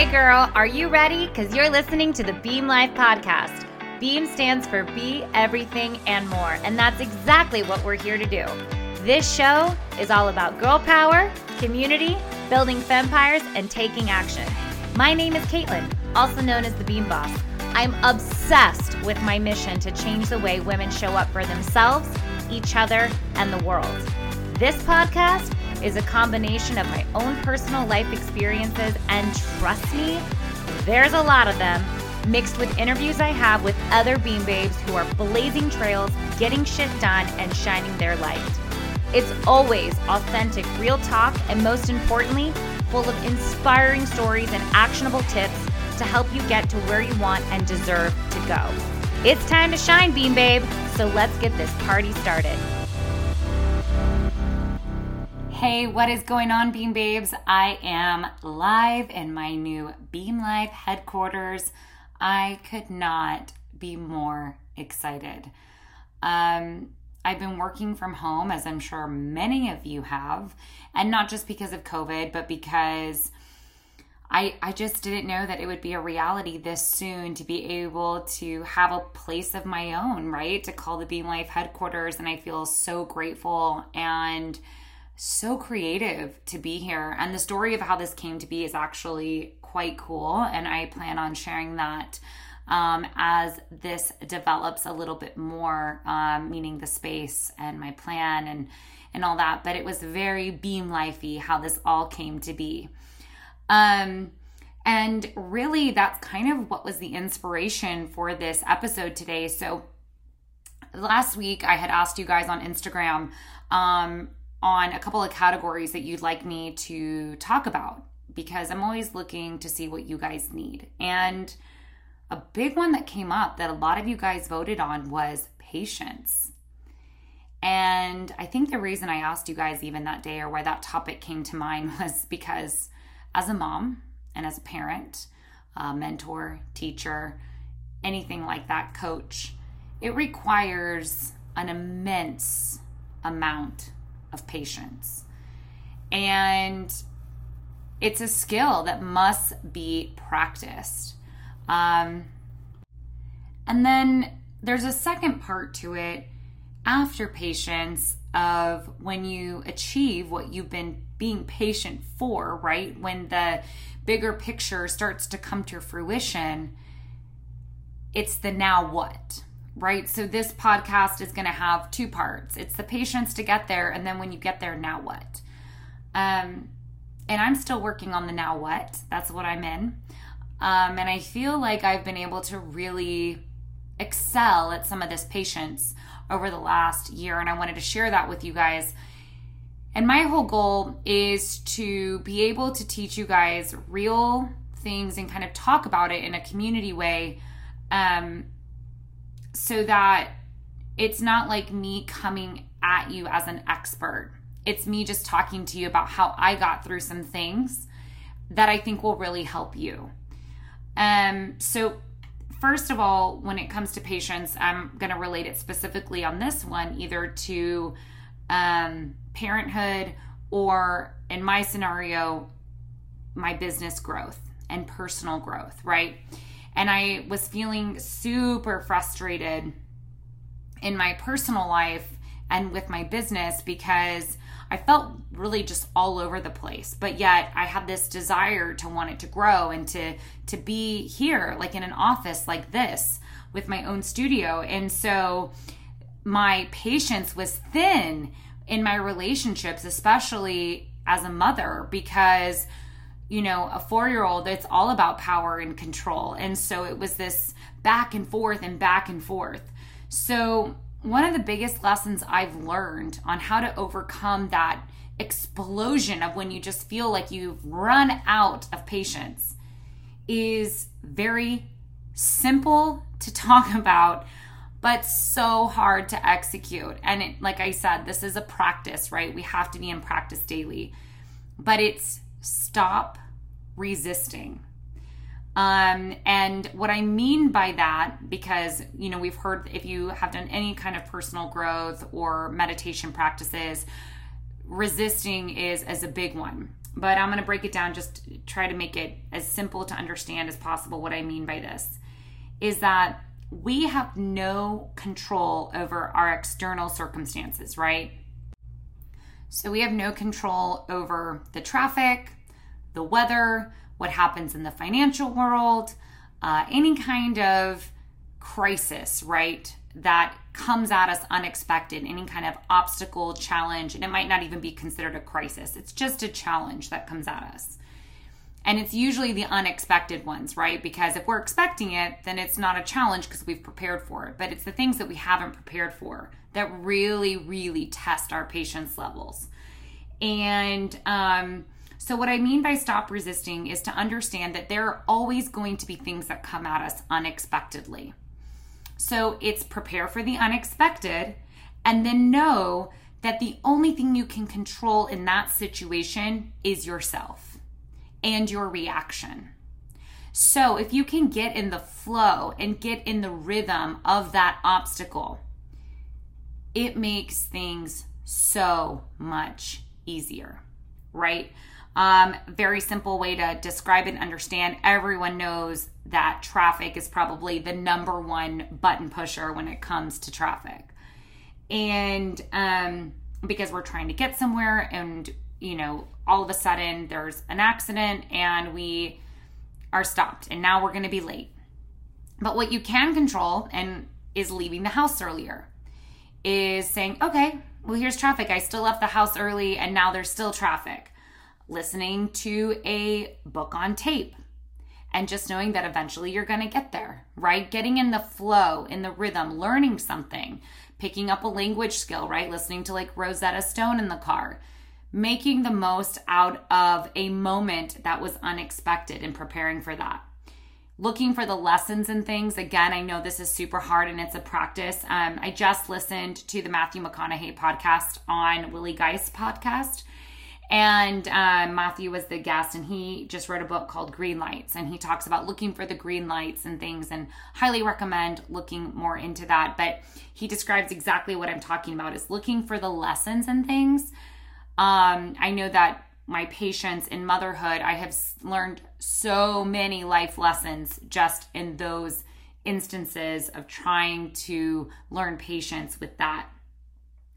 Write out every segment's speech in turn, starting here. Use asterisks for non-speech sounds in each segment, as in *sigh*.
Hey, girl, are you ready? Because you're listening to the Beam Life podcast. Beam stands for Be Everything and More, and that's exactly what we're here to do. This show is all about girl power, community, building empires, and taking action. My name is Caitlin, also known as the Beam Boss. I'm obsessed with my mission to change the way women show up for themselves, each other, and the world. This podcast is a combination of my own personal life experiences, and trust me, there's a lot of them, mixed with interviews I have with other Beam Babes who are blazing trails, getting shit done, and shining their light. It's always authentic, real talk, and most importantly, full of inspiring stories and actionable tips to help you get to where you want and deserve to go. It's time to shine, Beam Babe, so let's get this party started. Hey, what is going on, Beam Babes? I am live in my new Beam Life headquarters. I could not be more excited. Um, I've been working from home, as I'm sure many of you have, and not just because of COVID, but because I, I just didn't know that it would be a reality this soon to be able to have a place of my own, right? To call the Beam Life headquarters. And I feel so grateful and so creative to be here. And the story of how this came to be is actually quite cool. And I plan on sharing that um, as this develops a little bit more, um, meaning the space and my plan and and all that. But it was very beam lifey how this all came to be. Um, and really, that's kind of what was the inspiration for this episode today. So last week, I had asked you guys on Instagram um, on a couple of categories that you'd like me to talk about because I'm always looking to see what you guys need. And a big one that came up that a lot of you guys voted on was patience. And I think the reason I asked you guys even that day or why that topic came to mind *laughs* was because as a mom and as a parent, a mentor, teacher, anything like that, coach, it requires an immense amount of patience. And it's a skill that must be practiced. Um, and then there's a second part to it after patience of when you achieve what you've been being patient for, right? When the bigger picture starts to come to fruition, it's the now what right? So this podcast is going to have two parts. It's the patience to get there, and then when you get there, now what? Um, and I'm still working on the now what. That's what I'm in. Um, and I feel like I've been able to really excel at some of this patience over the last year, and I wanted to share that with you guys. And my whole goal is to be able to teach you guys real things and kind of talk about it in a community way um, so that it's not like me coming at you as an expert. It's me just talking to you about how I got through some things that I think will really help you. Um, so first of all, when it comes to patience, I'm going to relate it specifically on this one either to um, parenthood or, in my scenario, my business growth and personal growth, right? And I was feeling super frustrated in my personal life and with my business because I felt really just all over the place. But yet I had this desire to want it to grow and to to be here like in an office like this with my own studio. And so my patience was thin in my relationships, especially as a mother because you know, a four year old, it's all about power and control. And so it was this back and forth and back and forth. So, one of the biggest lessons I've learned on how to overcome that explosion of when you just feel like you've run out of patience is very simple to *laughs* talk about but so hard to execute and it, like i said this is a practice right we have to be in practice daily but it's stop resisting. Um, and what I mean by that, because, you know, we've heard if you have done any kind of personal growth or meditation practices, resisting is as a big one but i'm going to break it down just try to make it as simple to understand as possible what i mean by this is that we have no control over our external circumstances right so we have no control over the traffic the weather what happens in the financial world uh, any kind of crisis right that comes at us unexpected, any kind of obstacle, challenge, and it might not even be considered a crisis. It's just a challenge that comes at us. And it's usually the unexpected ones, right? Because if we're expecting it, then it's not a challenge because we've prepared for it. But it's the things that we haven't prepared for that really, really test our patience levels. And um, so, what I mean by stop resisting is to understand that there are always going to be things that come at us unexpectedly. So it's prepare for the unexpected and then know that the only thing you can control in that situation is yourself and your reaction. So if you can get in the flow and get in the rhythm of that obstacle, it makes things so much easier, right? Um, very simple way to describe and understand. Everyone knows that traffic is probably the number one button pusher when it comes to traffic. And um, because we're trying to get somewhere and, you know, all of a sudden there's an accident and we are stopped and now we're going to be late. But what you can control and is leaving the house earlier is saying, okay, well, here's traffic. I still left the house early and now there's still traffic listening to a book on tape and just knowing that eventually you're going to get there, right? Getting in the flow, in the rhythm, learning something, picking up a language skill, right? Listening to like Rosetta Stone in the car, making the most out of a moment that was unexpected and preparing for that. Looking for the lessons and things. Again, I know this is super hard and it's a practice. Um, I just listened to the Matthew McConaughey podcast on Willie Geist podcast and um, Matthew was the guest, and he just wrote a book called Green Lights, and he talks about looking for the green lights and things, and highly recommend looking more into that. But he describes exactly what I'm talking about: is looking for the lessons and things. Um, I know that my patience in motherhood, I have learned so many life lessons just in those instances of trying to learn patience with that.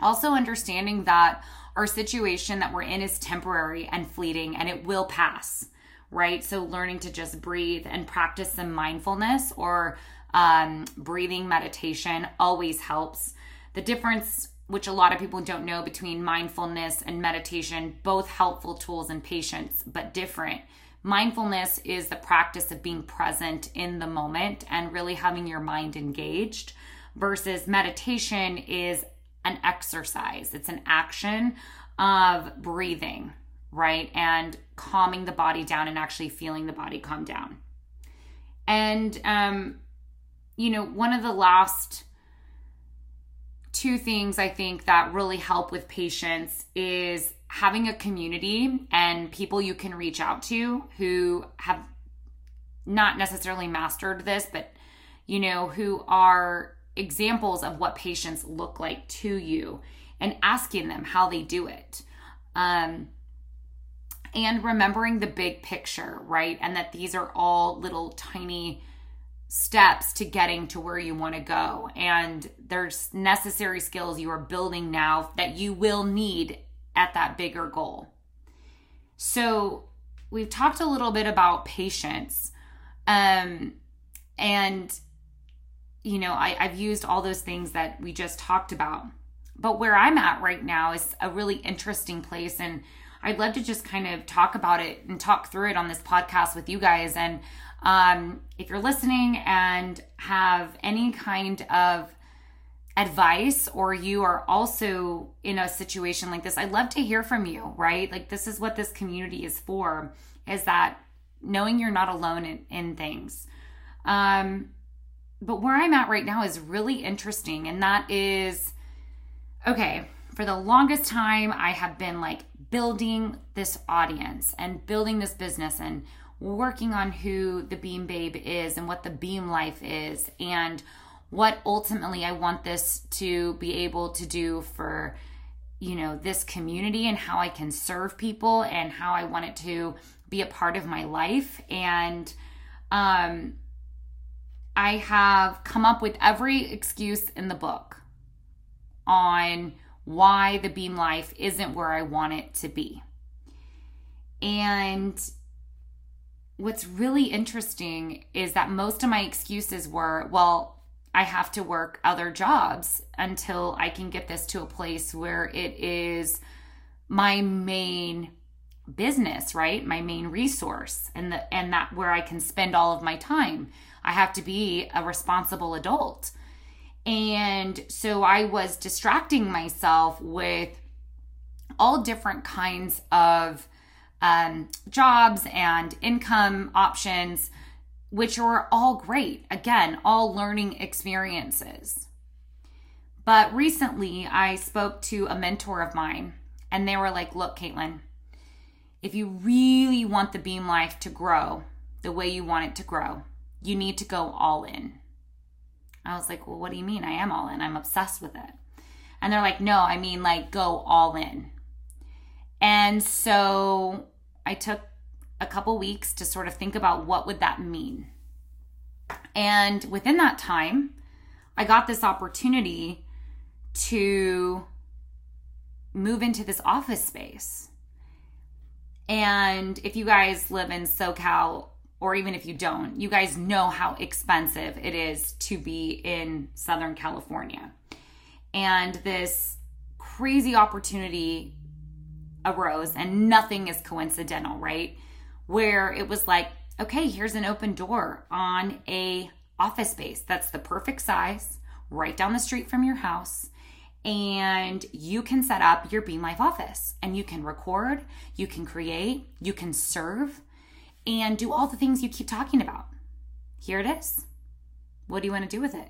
Also, understanding that our situation that we're in is temporary and fleeting and it will pass, right? So, learning to just breathe and practice some mindfulness or um, breathing meditation always helps. The difference, which a lot of people don't know, between mindfulness and meditation, both helpful tools and patience, but different. Mindfulness is the practice of being present in the moment and really having your mind engaged, versus meditation is an exercise, it's an action of breathing, right? And calming the body down and actually feeling the body calm down. And, um, you know, one of the last two things I think that really help with patience is having a community and people you can reach out to who have not necessarily mastered this, but, you know, who are examples of what patience look like to you and asking them how they do it. Um, and remembering the big picture, right? And that these are all little tiny steps to getting to where you want to go. And there's necessary skills you are building now that you will need at that bigger goal. So, we've talked a little bit about patience. Um, and you know, I, I've used all those things that we just talked about. But where I'm at right now is a really interesting place. And I'd love to just kind of talk about it and talk through it on this podcast with you guys. And um, if you're listening and have any kind of advice or you are also in a situation like this, I'd love to hear from you, right? Like, this is what this community is for, is that knowing you're not alone in, in things. Um, but where I'm at right now is really interesting, and that is okay. For the longest time, I have been like building this audience and building this business and working on who the Beam Babe is and what the Beam Life is and what ultimately I want this to be able to do for you know, this community and how I can serve people and how I want it to be a part of my life. And um, I have come up with every excuse in the book on why the beam life isn't where I want it to be. And what's really interesting is that most of my excuses were, well, I have to work other jobs until I can get this to a place where it is my main business, right? My main resource and the and that where I can spend all of my time. I have to be a responsible adult. And so I was distracting myself with all different kinds of um, jobs and income options, which were all great. Again, all learning experiences. But recently, I spoke to a mentor of mine, and they were like, Look, Caitlin, if you really want the beam life to grow the way you want it to grow, you need to go all in. I was like, well, what do you mean? I am all in. I'm obsessed with it. And they're like, no, I mean, like, go all in. And so I took a couple weeks to sort of think about what would that mean. And within that time, I got this opportunity to move into this office space. And if you guys live in SoCal or even if you don't, you guys know how expensive it is to be in Southern California. And this crazy opportunity arose, and nothing is coincidental, right? Where it was like, okay, here's an open door on a office space that's the perfect size, right down the street from your house and you can set up your Beam Life office and you can record, you can create, you can serve, and do all the things you keep talking about. Here it is. What do you want to do with it?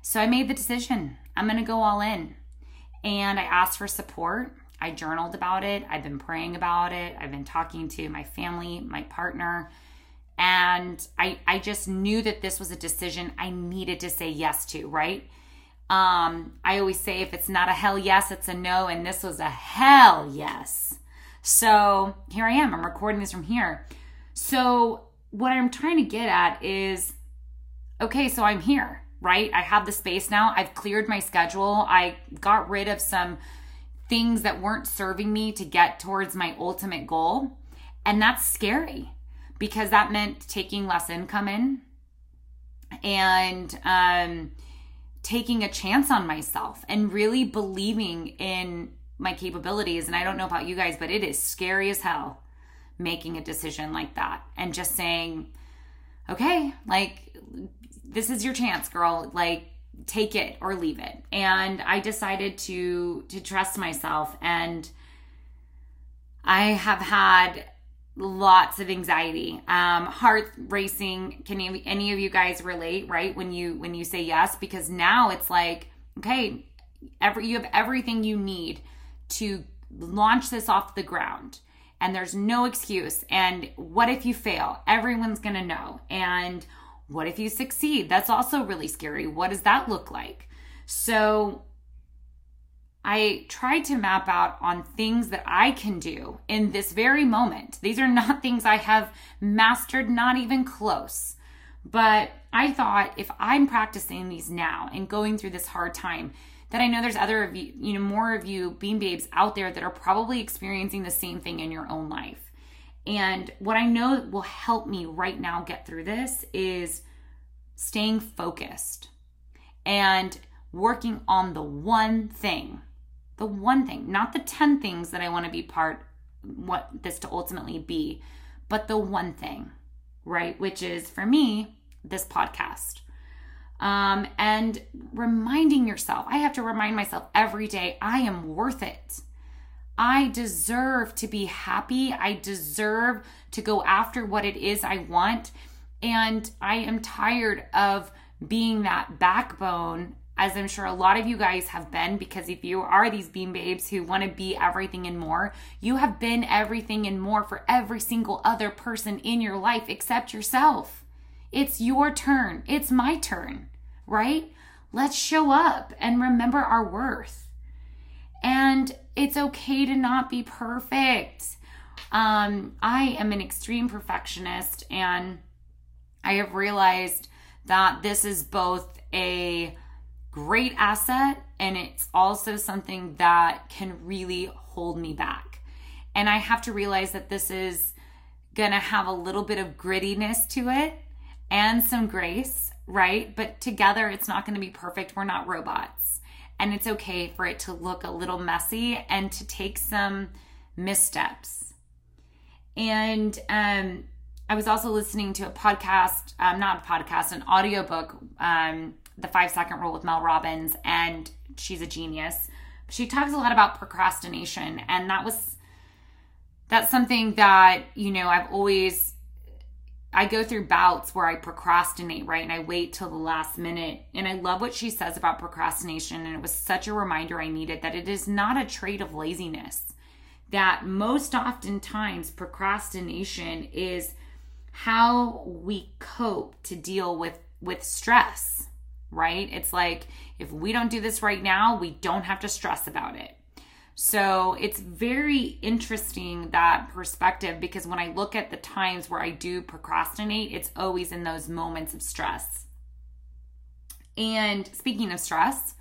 So I made the decision. I'm going to go all in. And I asked for support. I journaled about it. I've been praying about it. I've been talking to my family, my partner. And I, I just knew that this was a decision I needed to say yes to, right? Um, I always say if it's not a hell yes, it's a no. And this was a hell yes. So here I am. I'm recording this from here. So, what I'm trying to get at is okay, so I'm here, right? I have the space now. I've cleared my schedule. I got rid of some things that weren't serving me to get towards my ultimate goal. And that's scary because that meant taking less income in and um, taking a chance on myself and really believing in my capabilities. And I don't know about you guys, but it is scary as hell making a decision like that and just saying, okay, like, this is your chance, girl. Like, take it or leave it. And I decided to to trust myself and I have had lots of anxiety um heart racing can any, any of you guys relate right when you when you say yes because now it's like okay every you have everything you need to launch this off the ground and there's no excuse. And what if you fail? Everyone's going to know. And what if you succeed? That's also really scary. What does that look like? So I tried to map out on things that I can do in this very moment. These are not things I have mastered, not even close. But I thought if I'm practicing these now and going through this hard time, that I know there's other of you, you know, more of you beam babes out there that are probably experiencing the same thing in your own life. And what I know will help me right now get through this is staying focused and working on the one thing. The one thing, not the 10 things that I want to be part what this to ultimately be, but the one thing, right? Which is for me, this podcast um, and reminding yourself. I have to remind myself every day I am worth it. I deserve to be happy. I deserve to go after what it is I want. And I am tired of being that backbone, as I'm sure a lot of you guys have been, because if you are these beam babes who want to be everything and more, you have been everything and more for every single other person in your life except yourself. It's your turn. It's my turn right? Let's show up and remember our worth. And it's okay to not be perfect. Um, I am an extreme perfectionist, and I have realized that this is both a great asset and it's also something that can really hold me back. And I have to realize that this is going to have a little bit of grittiness to it and some grace, right? But together, it's not going to be perfect. We're not robots. And it's okay for it to look a little messy and to take some missteps. And um, I was also listening to a podcast, um, not a podcast, an audiobook, um, The Five Second Rule with Mel Robbins, and she's a genius. She talks a lot about procrastination, and that was that's something that, you know, I've always I go through bouts where I procrastinate, right? And I wait till the last minute. And I love what she says about procrastination. And it was such a reminder I needed that it is not a trait of laziness. That most oftentimes procrastination is how we cope to deal with with stress, right? It's like if we don't do this right now, we don't have to stress about it. So it's very interesting that perspective because when I look at the times where I do procrastinate, it's always in those moments of stress. And speaking of stress,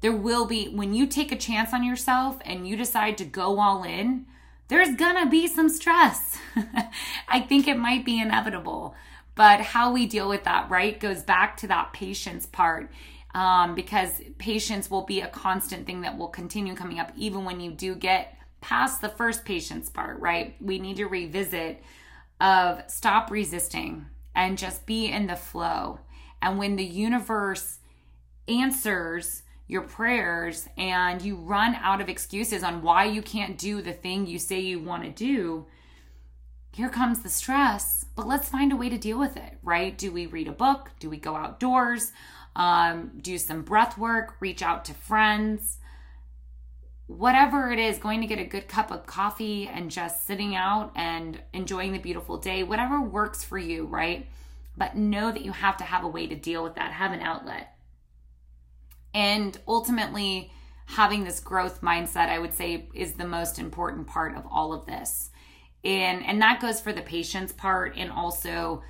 there will be, when you take a chance on yourself and you decide to go all in, there's gonna be some stress. *laughs* I think it might be inevitable. But how we deal with that, right, goes back to that patience part um, because patience will be a constant thing that will continue coming up even when you do get past the first patience part, right? We need to revisit of stop resisting and just be in the flow. And when the universe answers your prayers and you run out of excuses on why you can't do the thing you say you want to do, here comes the stress. But let's find a way to deal with it, right? Do we read a book? Do we go outdoors? um, do some breath work, reach out to friends, whatever it is, going to get a good cup of coffee and just sitting out and enjoying the beautiful day, whatever works for you, right? But know that you have to have a way to deal with that, have an outlet. And ultimately, having this growth mindset, I would say, is the most important part of all of this. And, and that goes for the patience part and also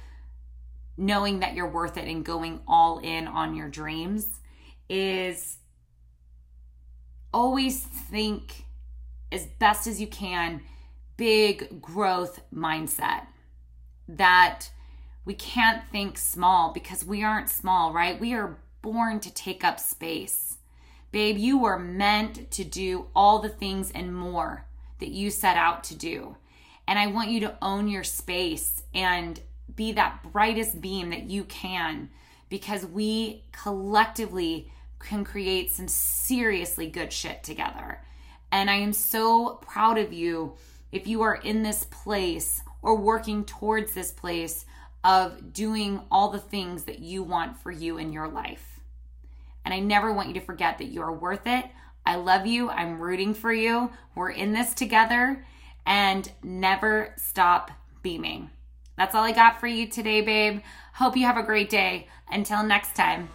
knowing that you're worth it and going all in on your dreams is always think as best as you can big growth mindset that we can't think small because we aren't small, right? We are born to take up space. Babe, you were meant to do all the things and more that you set out to do. And I want you to own your space and be that brightest beam that you can because we collectively can create some seriously good shit together. And I am so proud of you if you are in this place or working towards this place of doing all the things that you want for you in your life. And I never want you to forget that you are worth it. I love you. I'm rooting for you. We're in this together and never stop beaming. That's all I got for you today, babe. Hope you have a great day. Until next time.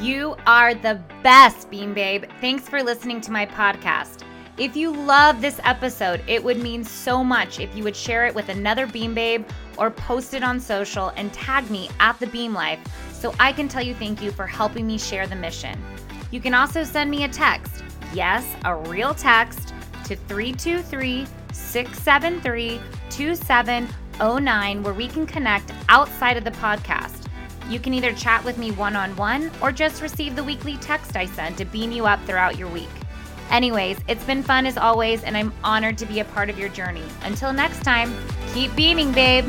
You are the best, Beam Babe. Thanks for listening to my podcast. If you love this episode, it would mean so much if you would share it with another Beam Babe or post it on social and tag me at the Beam Life so I can tell you thank you for helping me share the mission. You can also send me a text, yes, a real text, to 323 673 2709, where we can connect outside of the podcast. You can either chat with me one on one or just receive the weekly text I send to beam you up throughout your week. Anyways, it's been fun as always, and I'm honored to be a part of your journey. Until next time, keep beaming, babe.